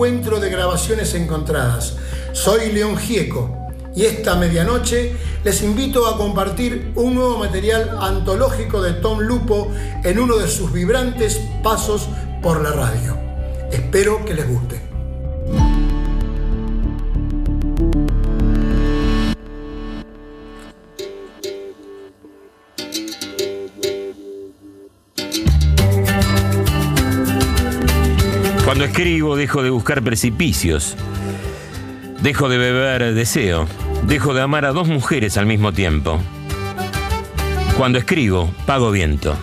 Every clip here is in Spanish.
encuentro de grabaciones encontradas. Soy León Gieco y esta medianoche les invito a compartir un nuevo material antológico de Tom Lupo en uno de sus vibrantes pasos por la radio. Espero que les guste. Cuando escribo dejo de buscar precipicios, dejo de beber deseo, dejo de amar a dos mujeres al mismo tiempo. Cuando escribo, pago viento.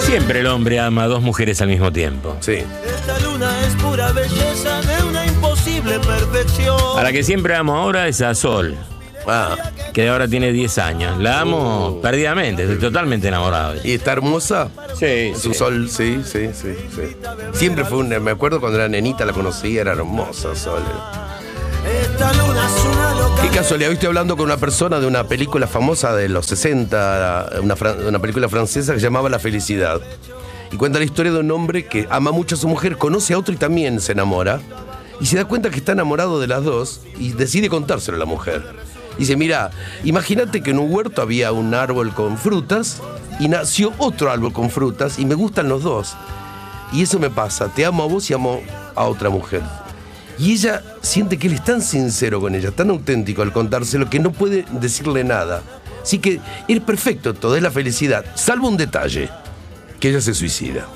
Siempre el hombre ama a dos mujeres al mismo tiempo. Sí. Esta luna es pura belleza de una imposible perfección. A la que siempre amo ahora es a Sol, Ah, que ahora tiene 10 años. La amo perdidamente, estoy totalmente enamorado. ¿y está hermosa? Sí, Su sol, sí, sí, sí, sí. Siempre fue una. Me acuerdo cuando era nenita la conocí, era hermosa, Sol. Esta luna es una loca. Qué casualidad, hoy estoy hablando con una persona de una película famosa de los 60, una, una película francesa que se llamaba La Felicidad. Y cuenta la historia de un hombre que ama mucho a su mujer, conoce a otro y también se enamora. Y se da cuenta que está enamorado de las dos y decide contárselo a la mujer. Dice, mira, imagínate que en un huerto había un árbol con frutas y nació otro árbol con frutas y me gustan los dos. Y eso me pasa, te amo a vos y amo a otra mujer. Y ella siente que él es tan sincero con ella, tan auténtico al contárselo, que no puede decirle nada. Así que es perfecto, todo es la felicidad, salvo un detalle, que ella se suicida.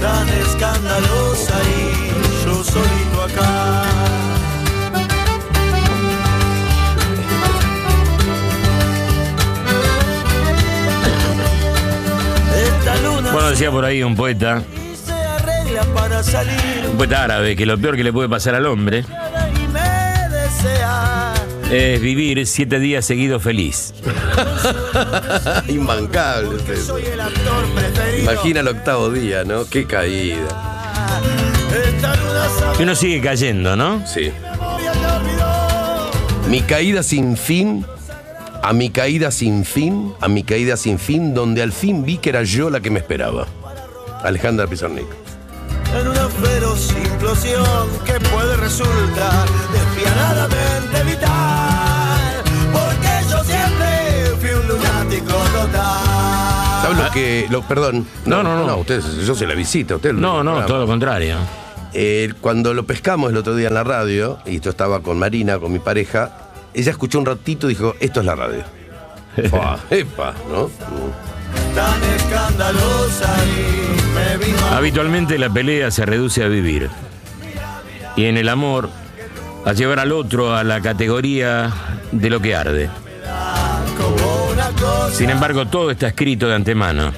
Tan escandalosa y yo solito acá. Decía por ahí un poeta, un poeta árabe, que lo peor que le puede pasar al hombre es vivir siete días seguidos feliz. Imbancable. Imagina el octavo día, ¿no? Qué caída. Y uno sigue cayendo, ¿no? Sí. Mi caída sin fin, a mi caída sin fin, a mi caída sin fin, donde al fin vi que era yo la que me esperaba. Alejandra Pizarnik. En una feroz implosión que puede resultar despiadadamente vital. Porque yo siempre fui un lunático total. ¿Sabes lo que.? Lo, perdón. No, no, no. No, usted, yo se la visita. Usted No, no, todo lo contrario. Eh, cuando lo pescamos el otro día en la radio, y esto estaba con Marina, con mi pareja, ella escuchó un ratito y dijo: Esto es la radio. Fua, epa, ¿no? Tan escandalosa y me vino Habitualmente la pelea se reduce a vivir. Y en el amor, a llevar al otro a la categoría de lo que arde. como una cosa. Sin embargo, todo está escrito de antemano.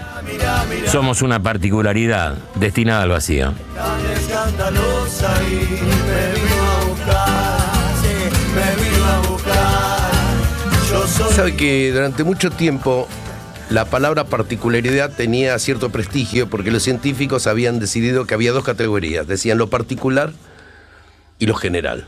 Somos una particularidad destinada al vacío. Tan escandalosa y me vino Sabe que durante mucho tiempo la palabra particularidad tenía cierto prestigio porque los científicos habían decidido que había dos categorías. Decían lo particular y lo general.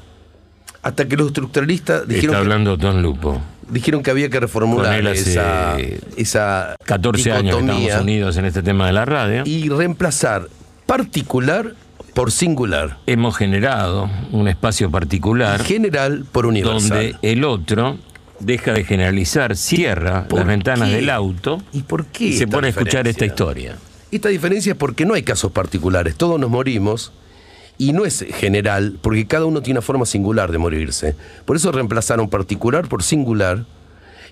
Hasta que los estructuralistas dijeron Está que, hablando Don Lupo. dijeron que había que reformular esa, esa 14 años que estamos unidos en este tema de la radio. y reemplazar particular por singular, Hemos generado un espacio particular general por universal. donde el otro deja de generalizar, cierra ¿Por las ventanas qué? del auto ¿Y por qué y se pone a escuchar esta historia. Esta diferencia es porque no hay casos particulares, todos nos morimos y no es general, porque cada uno tiene una forma singular de morirse. Por eso reemplazaron particular por singular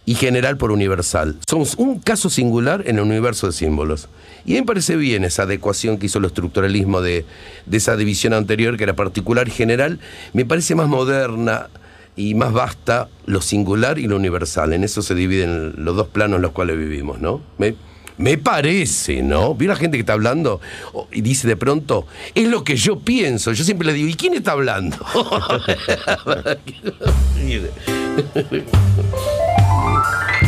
y general por universal. Somos un caso singular en el universo de símbolos. Y a mí me parece bien esa adecuación que hizo el estructuralismo de, de esa división anterior, que era particular y general. Me parece más moderna y más vasta lo singular y lo universal. En eso se dividen los dos planos en los cuales vivimos, ¿no? Me, me parece, ¿no? ¿Vio la gente que está hablando? Y dice de pronto, es lo que yo pienso. Yo siempre le digo, ¿y quién está hablando?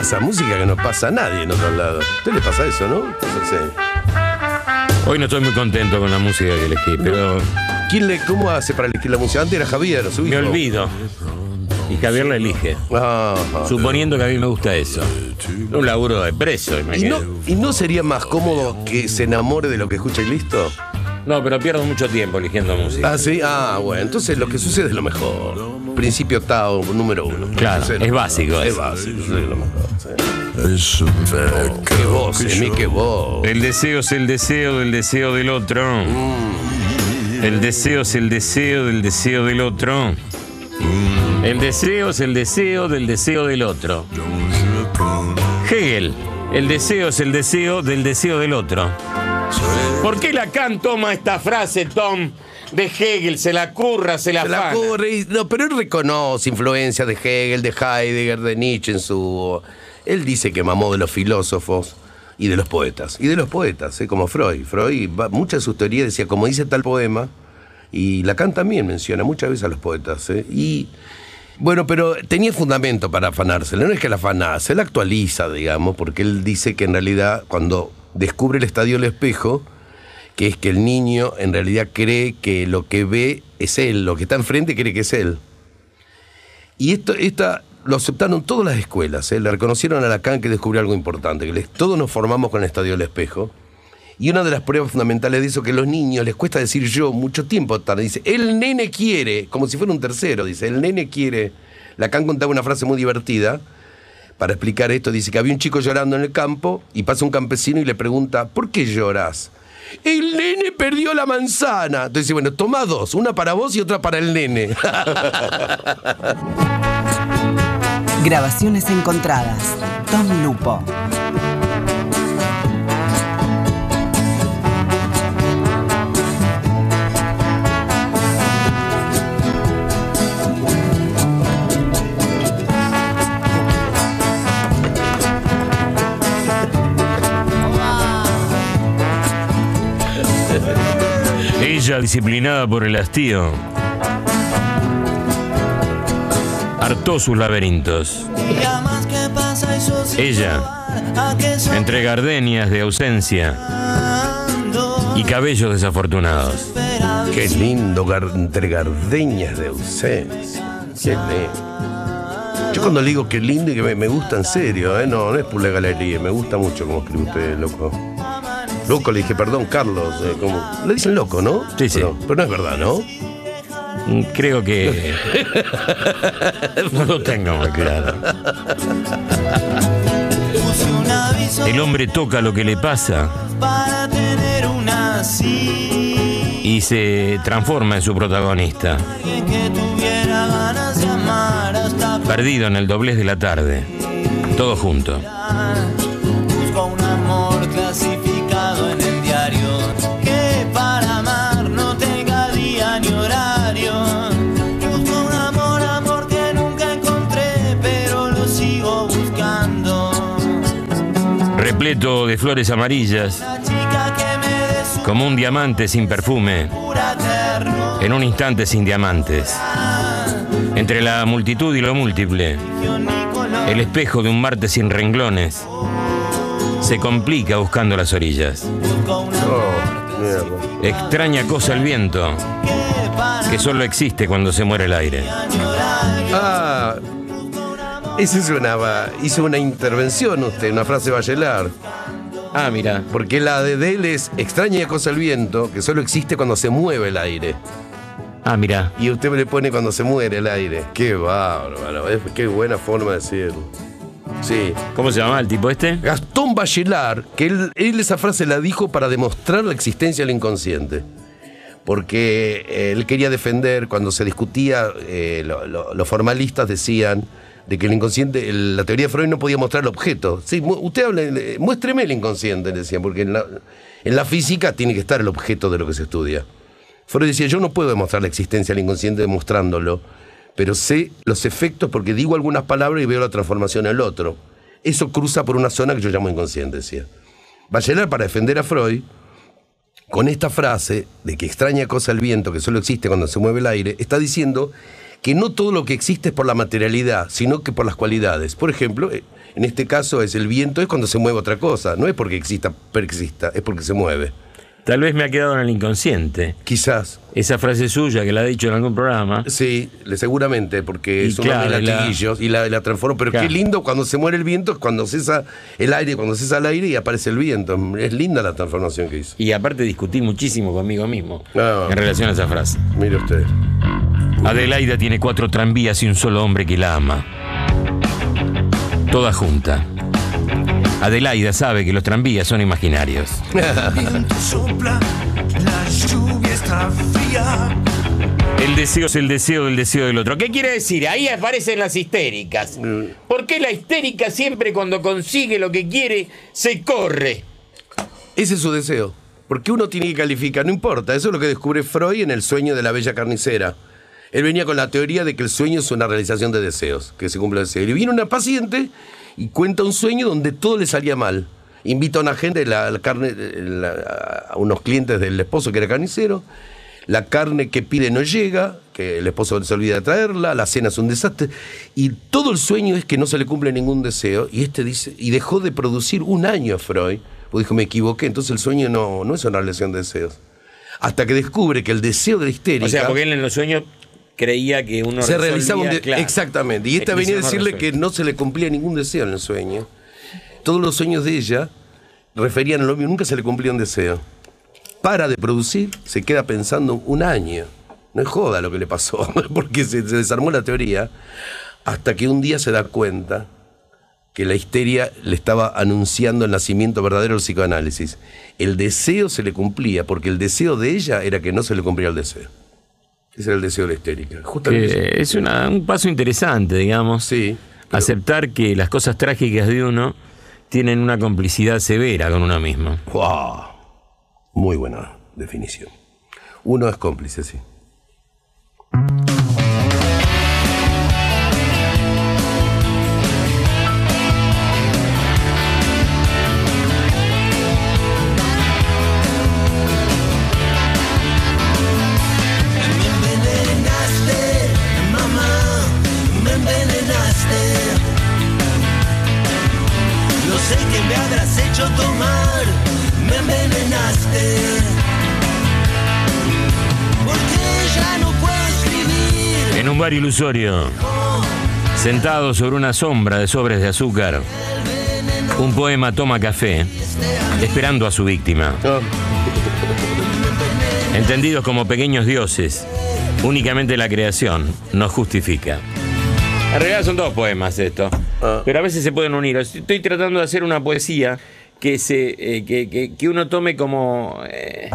pasa música que no pasa a nadie en otro lado. ¿A usted le pasa eso, no? Sí. Hoy no estoy muy contento con la música que elegí, pero ¿Quién le, ¿Cómo hace para elegir la música? Antes era Javier, su hijo. me olvido. Y Javier la elige. Suponiendo que a mí me gusta eso. Un laburo de preso, ¿Y no. ¿Y no sería más cómodo que se enamore de lo que escucha y listo? No, pero pierdo mucho tiempo eligiendo música. Ah, sí. Ah, bueno. Entonces lo que sucede es lo mejor. Principio octavo, número uno. Claro, es básico Es eso. básico, es lo mejor. sí. Qué voz, Emi, qué voz. El deseo es el deseo del deseo del otro. El deseo es el deseo del deseo del otro. El deseo es el deseo del deseo del otro. Hegel. El deseo es el deseo del deseo del otro. ¿Por qué Lacan toma esta frase, Tom, de Hegel? Se la curra, se la, Se la corre y- no, pero él reconoce influencias de Hegel, de Heidegger, de Nietzsche en su. Él dice que mamó de los filósofos y de los poetas. Y de los poetas, ¿eh? como Freud. Freud, muchas de sus teorías decía, como dice tal poema, y Lacan también menciona muchas veces a los poetas. ¿eh? Y. Bueno, pero tenía fundamento para afanársela. No es que la afanase, la actualiza, digamos, porque él dice que en realidad cuando descubre el estadio del espejo, que es que el niño en realidad cree que lo que ve es él, lo que está enfrente cree que es él. Y esto, esta, lo aceptaron todas las escuelas, ¿eh? le reconocieron a Lacan que descubrió algo importante, que todos nos formamos con el estadio del espejo. Y una de las pruebas fundamentales de eso que a los niños les cuesta decir yo mucho tiempo tarde. Dice, el nene quiere, como si fuera un tercero, dice, el nene quiere. Lacan contaba una frase muy divertida para explicar esto. Dice que había un chico llorando en el campo y pasa un campesino y le pregunta, ¿por qué lloras? El nene perdió la manzana. Entonces bueno, toma dos, una para vos y otra para el nene. Grabaciones encontradas. Tom Lupo. Disciplinada por el hastío. Hartó sus laberintos. Ella, entre gardenias de ausencia y cabellos desafortunados. Qué lindo, entre gardeñas de ausencia. Qué lindo. Yo cuando le digo que lindo y que me, me gusta en serio, ¿eh? no, no es por la galería, me gusta mucho como escribe usted, loco. Loco, le dije, perdón, Carlos, eh, como- le dicen loco, ¿no? Sí, sí. Pero, pero no es verdad, ¿no? Mm, Creo que no lo tengo muy claro. El hombre toca lo que le pasa Para tener una así y se transforma en su protagonista, Alguien que tuviera ganas de amar hasta perdido en el doblez de la tarde, todo junto. De flores amarillas, como un diamante sin perfume, en un instante sin diamantes. Entre la multitud y lo múltiple, el espejo de un martes sin renglones se complica buscando las orillas. Extraña cosa el viento, que solo existe cuando se muere el aire. Ah, esa es una, hizo una intervención usted, una frase Bachelard. Ah, mira. Porque la de, él es extraña cosa el viento, que solo existe cuando se mueve el aire. Ah, mira. Y usted me le pone cuando se muere el aire. Qué bárbaro, qué buena forma de decirlo. Sí. ¿Cómo se llama el tipo este? Gastón Bachelard, que él, él esa frase la dijo para demostrar la existencia del inconsciente. Porque eh, él quería defender, cuando se discutía, eh, lo- lo- los formalistas decían de que el inconsciente, la teoría de Freud no podía mostrar el objeto. Sí, usted habla, eh, muéstreme el inconsciente, decían, porque en la, en la física tiene que estar el objeto de lo que se estudia. Freud decía, yo no puedo demostrar la existencia del inconsciente demostrándolo, pero sé los efectos porque digo algunas palabras y veo la transformación en el otro. Eso cruza por una zona que yo llamo inconsciente, decía. Bachelard, para defender a Freud, con esta frase de que extraña cosa el viento, que solo existe cuando se mueve el aire, está diciendo que no todo lo que existe es por la materialidad, sino que por las cualidades. Por ejemplo, eh, en este caso es el viento es cuando se mueve otra cosa, no es porque exista, perexista, es porque se mueve. Tal vez me ha quedado en el inconsciente. Quizás. Esa frase suya que la ha dicho en algún programa. Sí, seguramente, porque Y es un claro, la- latiguillos y la, la transformó. Pero Claro. qué lindo cuando se muere el viento, es cuando cesa el aire, cuando cesa el aire y aparece el viento. Es linda la transformación que hizo. Y aparte discutí muchísimo conmigo mismo Ah. en relación a esa frase. Mire usted. Adelaida tiene cuatro tranvías y un solo hombre que la ama. Toda junta. Adelaida sabe que los tranvías son imaginarios. viento sopla, la lluvia está fría. El deseo es el deseo del deseo del otro. ¿Qué quiere decir? Ahí aparecen las histéricas. ¿Por qué la histérica siempre cuando consigue lo que quiere se corre? Ese es su deseo. Porque uno tiene que calificar, no importa. Eso es lo que descubre Freud en El sueño de la bella carnicera. Él venía con la teoría de que el sueño es una realización de deseos, que se cumple el deseo. Y viene una paciente y cuenta un sueño donde todo le salía mal. Invita a una gente, la, la carne, la- a unos clientes del esposo que era carnicero. La carne que pide no llega, que el esposo se olvida de traerla, la cena es un desastre. Y todo el sueño es que no se le cumple ningún deseo. Y este dice, y dejó de producir un año Freud. Pues dijo, me equivoqué, entonces el sueño no, no es una relación de deseos. Hasta que descubre que el deseo de la histérica O sea, porque él en los sueños creía que uno se realizaba un claro. exactamente. Y esta venía a decirle resuelve. que no se le cumplía ningún deseo en el sueño. Todos los sueños de ella referían a lo mismo, nunca se le cumplía un deseo. Para de producir, se queda pensando un año. No es joda lo que le pasó, porque se, se desarmó la teoría, hasta que un día se da cuenta que la histeria le estaba anunciando el nacimiento verdadero del psicoanálisis. El deseo se le cumplía, porque el deseo de ella era que no se le cumplía el deseo. Ese era el deseo de la histérica. Justamente. Es una- un paso interesante, digamos. Sí. pero- Aceptar que las cosas trágicas de uno tienen una complicidad severa con uno mismo. ¡Wow! Muy buena definición. Uno es cómplice, sí. Bar ilusorio, sentado sobre una sombra de sobres de azúcar, un poema toma café, esperando a su víctima. Entendidos como pequeños dioses, únicamente la creación nos justifica. En realidad son dos poemas esto, Ah. pero a veces se pueden unir. Estoy tratando de hacer una poesía que, se, eh, que, que- que uno tome como, eh,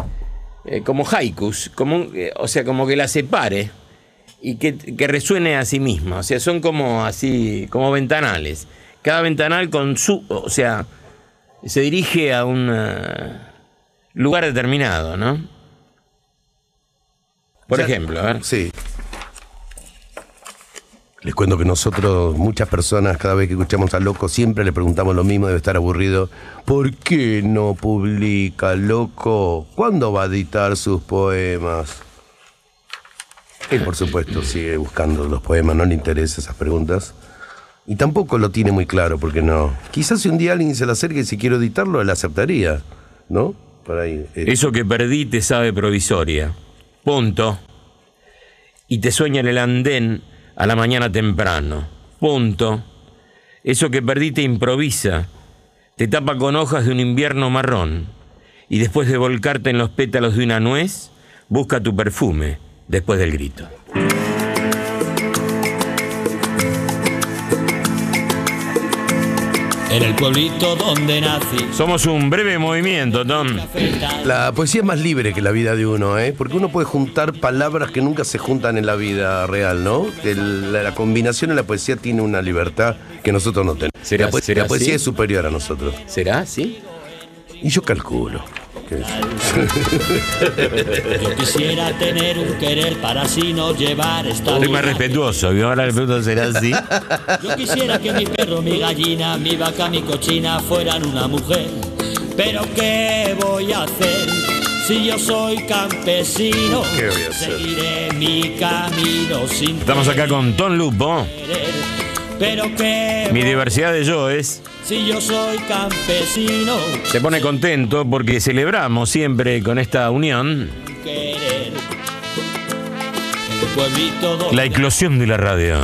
eh, como haikus, como un- o sea, como que la separe y que, que resuene a sí misma. O sea, son como así, como ventanales. Cada ventanal con su, o sea, se dirige a un eh, lugar determinado, ¿no? Por Ya- ejemplo, a ver. Sí. Les cuento que nosotros, muchas personas, cada vez que escuchamos a Loco, siempre le preguntamos lo mismo, debe estar aburrido. ¿Por qué no publica Loco? ¿Cuándo va a editar sus poemas? Por supuesto, sigue buscando los poemas, no le interesan esas preguntas. Y tampoco lo tiene muy claro, porque no. Quizás si un día alguien se le acerque y si quiero editarlo, él aceptaría, ¿no? Eh, Eso que perdí te sabe provisoria. Punto. Y te sueña en el andén a la mañana temprano. Punto. Eso que perdí te improvisa. Te tapa con hojas de un invierno marrón. Y después de volcarte en los pétalos de una nuez, busca tu perfume después del grito. En el pueblito donde nací. Somos un breve movimiento, Tom. La poesía es más libre que la vida de uno, ¿eh? Porque uno puede juntar palabras que nunca se juntan en la vida real, ¿no? Que la, la combinación en la poesía tiene una libertad que nosotros no tenemos. ¿Será- la, po- será la poesía así? es superior a nosotros. ¿Será así? Y yo calculo. Que- Yo quisiera tener un querer para así no llevar esta Soy más respetuoso. El pregunto será así. Yo quisiera que mi perro, mi gallina, mi vaca, mi cochina fueran una mujer. Pero ¿qué voy a hacer? Si yo soy campesino, ¿Qué voy a hacer? seguiré mi camino sin Estamos acá con Tom Lupo. querer. Pero que Mi diversidad de yoes si yo soy campesino, se pone contento porque celebramos siempre con esta unión querer. La eclosión de la radio.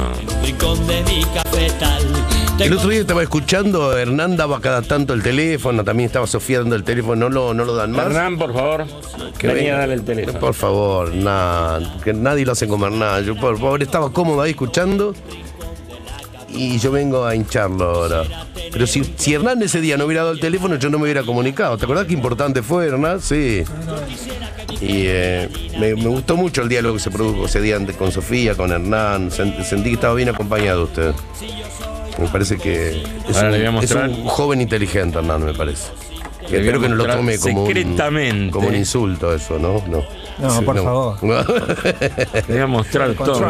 El otro día estaba escuchando, Hernán daba cada tanto el teléfono, también estaba Sofía dando el teléfono, no lo, no lo dan más. Hernán, por favor, Que venía a darle el teléfono. Por favor, nada, que nadie lo hace como Hernán. Yo por favor estaba cómodo ahí escuchando y yo vengo a hincharlo ahora. Pero si, si Hernán ese día no hubiera dado el teléfono, yo no me hubiera comunicado. ¿Te acordás qué importante fue, Hernán? Sí. Y eh, me, me gustó mucho el diálogo que se produjo ese día con Sofía, con Hernán. Sent- Sentí que estaba bien acompañado usted. Me parece que es, Ahora un, le voy a es mostrar. un joven inteligente, Hernán, me parece. Espero que no lo tome como un, secretamente. como un insulto eso, ¿no? No, No, por favor. Le voy a mostrar todo.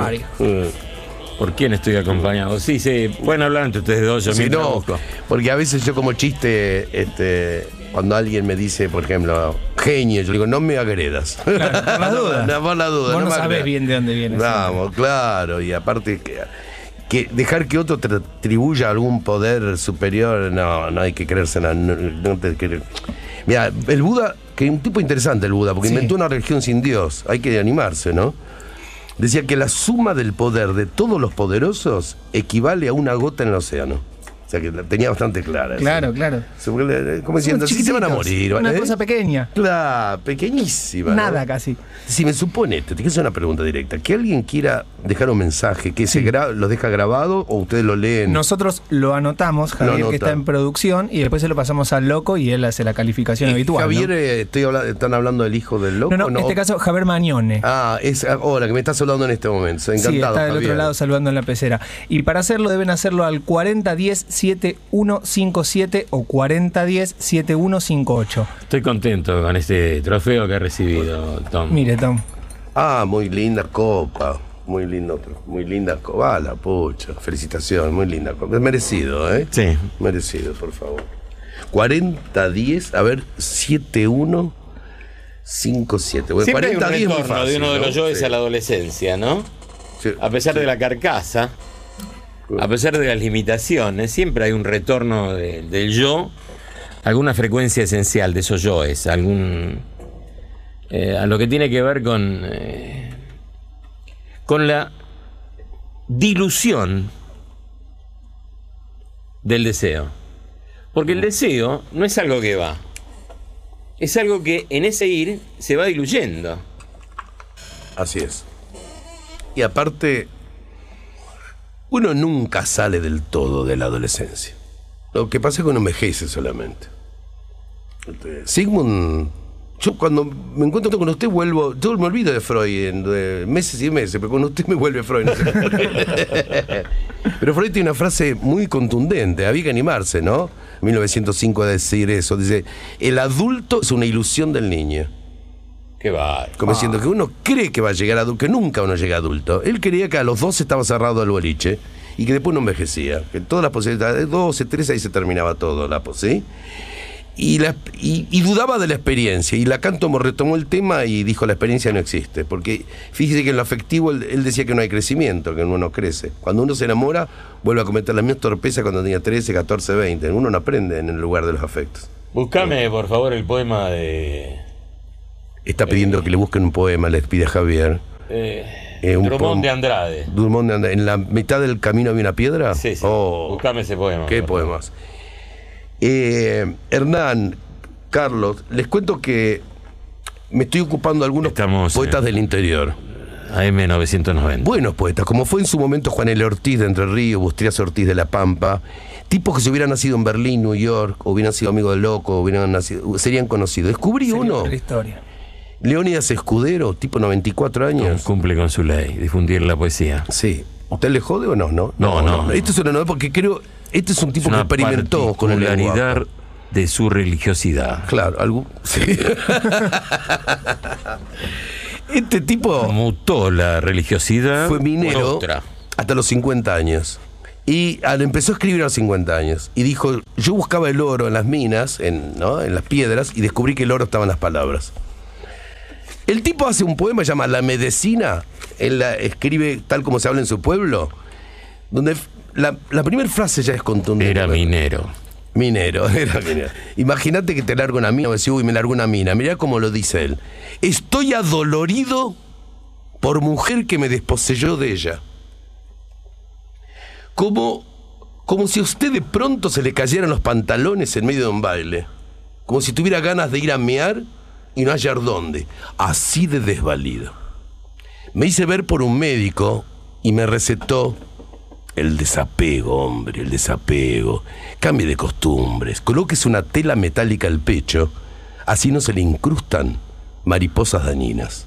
¿Por quién estoy acompañado? Sí, sí, pueden hablar entre ustedes dos. Yo Sí, no, busco. porque a veces yo como chiste, este, cuando alguien me dice, por ejemplo, genio, yo digo, no me agredas. Claro, por las dudas. No, por la duda. Vos no me sabés agredas. bien de dónde viene. Vamos, claro, y aparte que, que dejar que otro te atribuya algún poder superior, no, no hay que creérsela. No, no te cre- Mira, el Buda, que es un tipo interesante el Buda, porque Sí. inventó una religión sin Dios, hay que animarse, ¿no? Decía que la suma del poder de todos los poderosos equivale a una gota en el océano. Sea que la tenía bastante clara. Claro, claro. Como diciendo, sí se van a morir. Una ¿eh? cosa pequeña. Claro, pequeñísima. ¿no? Nada casi. Si me suponete, te quiero hacer una pregunta directa. Que alguien quiera dejar un mensaje, que se gra- lo deja grabado o ustedes lo leen. Nosotros lo anotamos, Javier, Lo que está en producción, y después se lo pasamos al loco y él hace la calificación Eh, habitual. Javier, ¿no? eh, estoy están hablando del hijo del loco. no, no, en este caso, Javier Mañone. Ah, es ah, hola, que me estás saludando en este momento. Encantado. sí, está del Javier. otro lado saludando en la pecera. Y para hacerlo deben hacerlo al 4010-7157 o 4010-7158. Estoy contento con este trofeo que he recibido, Tom. Mire, Tom. Ah, muy linda copa. Muy lindo, muy linda copa. Ah, la pucha. Felicitaciones, muy linda copa. Es merecido, ¿eh? Sí. Merecido, por favor. 40-10, a ver, 7-1. 5-7. Bueno, Siempre hay un 40-10 retorno de fácil, uno de ¿no? los yoes Sí. a la adolescencia, ¿no? Sí. A pesar de la carcasa, a pesar de las limitaciones, siempre hay un retorno de- del yo, alguna frecuencia esencial de esos yoes, algún eh, a lo que tiene que ver con eh, con la dilución del deseo, porque el deseo no es algo que va, es algo que en ese ir se va diluyendo. Así es. Y aparte, uno nunca sale del todo de la adolescencia. Lo que pasa es que uno envejece solamente. Sigmund, yo cuando me encuentro con usted vuelvo, yo me olvido de Freud en de meses y meses, pero con usted me vuelve Freud. no sé pero Freud tiene una frase muy contundente, había que animarse, ¿no? 1905 a decir eso, dice, el adulto es una ilusión del niño. Qué va. Como diciendo que uno cree que va a llegar adulto, que nunca uno llega adulto. Él creía que a los 12 estaba cerrado el boliche y que después no envejecía. Que todas las posibilidades, 12, 13, ahí se terminaba todo, la ¿sí? Y, la- y, y dudaba de la experiencia. Y Lacan tomó, retomó el tema y dijo: la experiencia no existe. Porque fíjese que en lo afectivo él, él decía que no hay crecimiento, que uno no crece. Cuando uno se enamora, vuelve a cometer la misma torpeza cuando tenía 13, 14, 20. Uno no aprende en el lugar de los afectos. Buscame, por favor, el poema de Está pidiendo que le busquen un poema, les pide Javier. eh, Eh, un Drummond de Andrade. Drummond de Andrade. ¿En la mitad del camino había una piedra? Sí, sí. Oh, Buscame ese poema. qué poemas. Eh, Hernán, Carlos, les cuento que me estoy ocupando de algunos Estamos, poetas eh, del interior. AM990. Buenos poetas, como fue en su momento Juan L. Ortiz de Entre Ríos, Bustrias Ortiz de La Pampa, tipos que se hubieran nacido en Berlín, New York, o hubieran sido amigos del loco, hubieran nacido, serían conocidos. Descubrí Sería uno, otra historia. Leónidas Escudero, tipo 94 años. Cumple con su ley, difundir la poesía. Sí. ¿Usted le jode o no? No, No, no. Esto es una novedad porque creo. Este es un tipo Es que experimentó con el lenguaje. de su religiosidad. Claro, algo. Sí. este tipo Mutó la religiosidad fue minero otra. hasta los 50 años. Y al- empezó a escribir a los 50 años. Y dijo: Yo buscaba el oro en las minas, en, ¿no? en las piedras, y descubrí que el oro estaba en las palabras. El tipo hace un poema, se llama La Medicina. Él la escribe tal como se habla en su pueblo, donde la, la primera frase ya es contundente. Era minero. Minero, era minero. Imagínate que te larga una mina, decís, uy, me largo una mina. Mirá cómo lo dice él. Estoy adolorido por mujer que me desposeyó de ella. Como, como si a usted de pronto se le cayeran los pantalones en medio de un baile. Como si tuviera ganas de ir a mear y no hallar dónde. Así de desvalido. Me hice ver por un médico y me recetó el desapego, hombre, el desapego. Cambie de costumbres. Colóquese una tela metálica al pecho. Así no se le incrustan mariposas dañinas.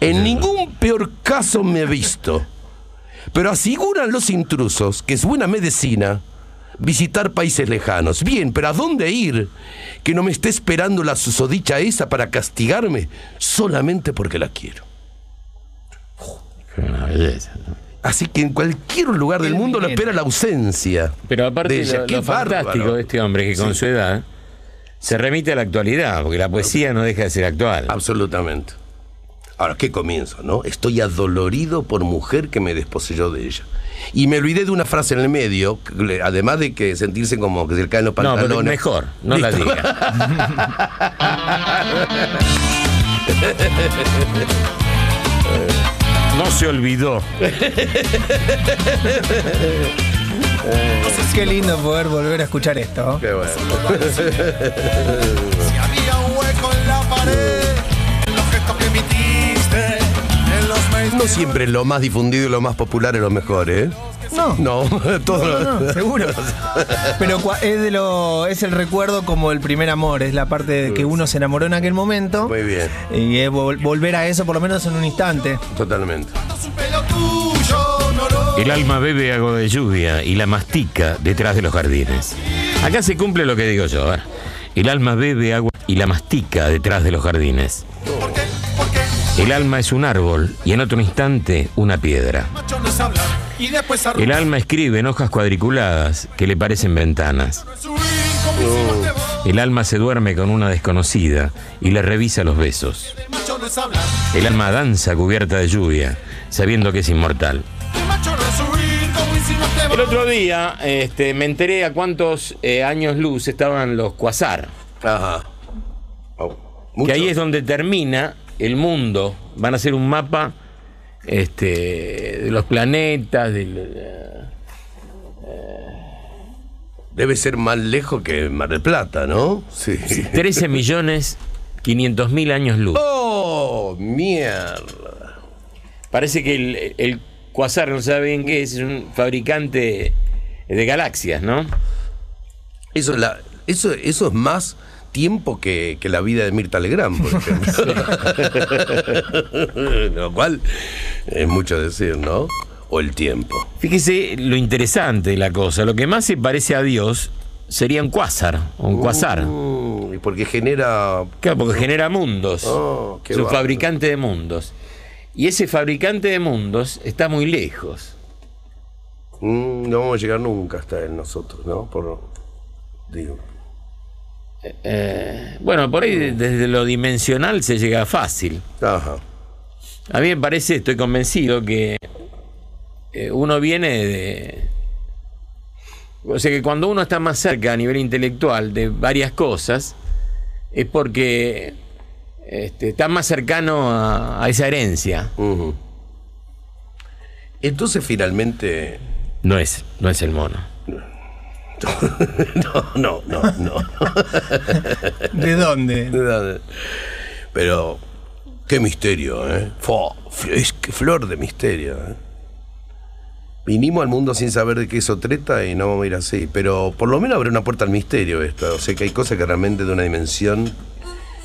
En ningún peor caso me he visto. Pero aseguran los intrusos que es buena medicina visitar países lejanos. Bien, pero ¿a dónde ir? Que no me esté esperando la susodicha esa para castigarme solamente porque la quiero. Así que en cualquier lugar del El mundo lo espera la ausencia. Pero aparte de ella. lo, fantástico bárbaro. de este hombre que con Sí. su edad se remite a la actualidad, porque la poesía no deja de ser actual. Absolutamente. Ahora, qué comienzo, ¿no? Estoy adolorido por mujer que me desposeyó de ella. Y me olvidé de una frase en el medio, que además de que sentirse como que se le caen los No, pantalones. pero mejor, no la diga. No se olvidó. Qué lindo poder volver a escuchar esto. Qué bueno. Había un hueco en la pared, No siempre lo más difundido y lo más popular es lo mejor, ¿eh? No. No, todo No, no, seguro. Pero es de lo es el recuerdo como el primer amor, es la parte de que uno se enamoró en aquel momento Muy bien, y es vol- volver a eso por lo menos en un instante. totalmente. El alma bebe agua de lluvia y la mastica detrás de los jardines. Acá se cumple lo que digo yo. ¿eh? El alma bebe agua y la mastica detrás de los jardines. El alma es un árbol y en otro instante una piedra. El alma escribe en hojas cuadriculadas que le parecen ventanas. El alma se duerme con una desconocida y le revisa los besos. El alma danza cubierta de lluvia, sabiendo que es inmortal. El otro día este, me enteré a cuántos eh, años luz estaban los quasar. Ajá. Oh, Que ahí es donde termina el mundo. Van a hacer un mapa este, de los planetas, del- Debe ser más lejos que Mar del Plata, ¿no? Sí. 13 millones 500 mil años luz. ¡Oh, mierda! Parece que el, el quasar, no saben qué es, es un fabricante de galaxias, ¿no? Eso, es la, eso, eso es más tiempo que, que la vida de Mirta Legrand, por ejemplo. Lo cual es mucho decir, ¿no? O el tiempo. Fíjese lo interesante de la cosa. Lo que más se parece a Dios sería un quasar, un quasar. Mm, y porque genera. Claro, porque genera mundos. Oh, es un fabricante de mundos. Y ese fabricante de mundos está muy lejos. mm, no vamos a llegar nunca hasta él nosotros, ¿no? Por, digo. Eh, bueno, por ahí desde lo dimensional se llega fácil. Ajá. A mí me parece, estoy convencido que eh, uno viene de... O sea que cuando uno está más cerca a nivel intelectual de varias cosas, es porque este, está más cercano a, a esa herencia. Entonces finalmente. No es, no es el mono. No, no, no, no. ¿De dónde? Pero qué misterio, ¿eh? Es que flor de misterio, ¿eh? Vinimos al mundo sin saber de qué es treta y no vamos a ir así. Pero por lo menos abre una puerta al misterio esto. O sea que hay cosas que realmente de una dimensión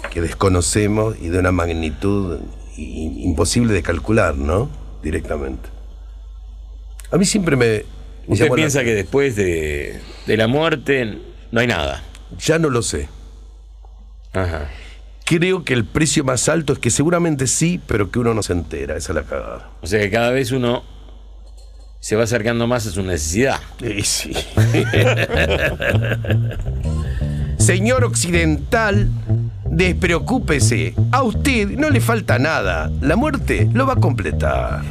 que desconocemos y de una magnitud imposible de calcular, ¿no? Directamente. A mí siempre me... Usted piensa que después de, de la muerte no hay nada. Ya no lo sé. Ajá. Creo que el precio más alto es que seguramente sí, pero que uno no se entera. Esa es la cagada. O sea que cada vez uno se va acercando más a su necesidad. Y sí. Señor occidental, despreocúpese. A usted no le falta nada. La muerte lo va a completar.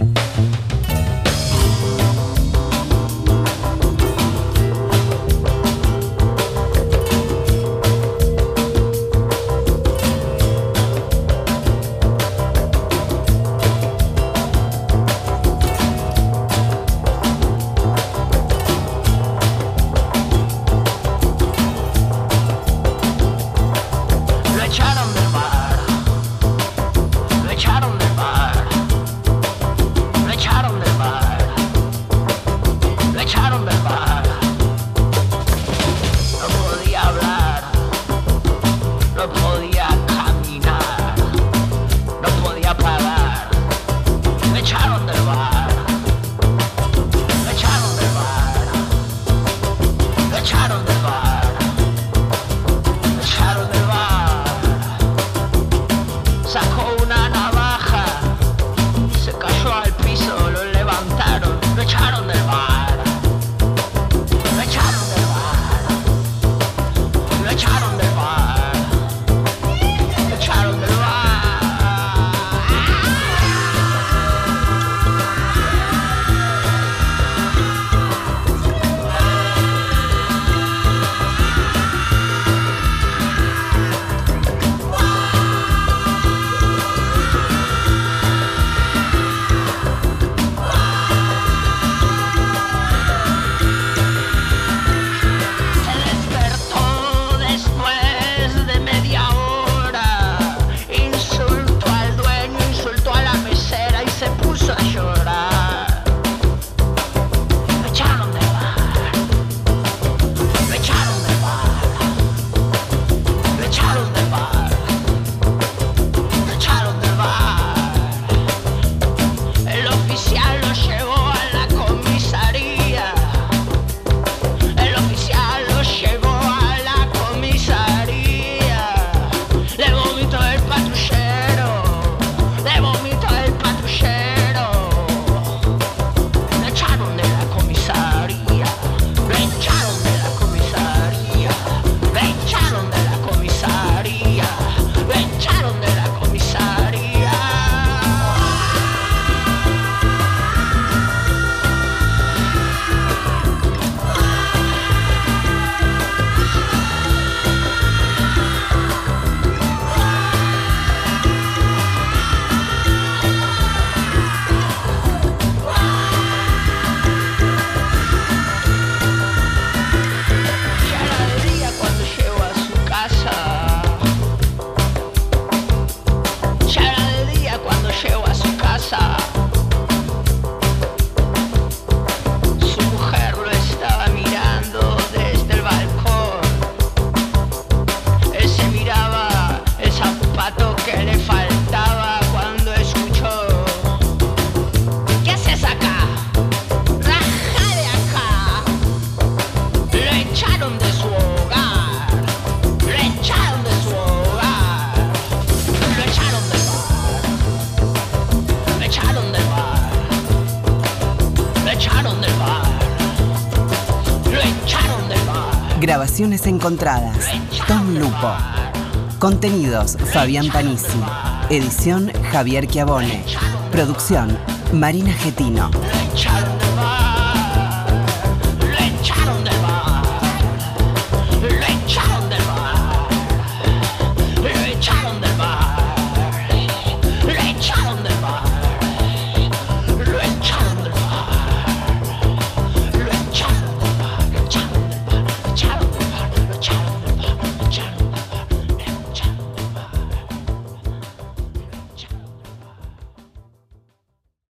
de su hogar, echaron de su hogar, echaron echaron echaron echaron. Grabaciones encontradas. Tom Lupo. Contenidos, Fabián Panisi. Edición, Javier Chiavone. Producción, Marina Getino.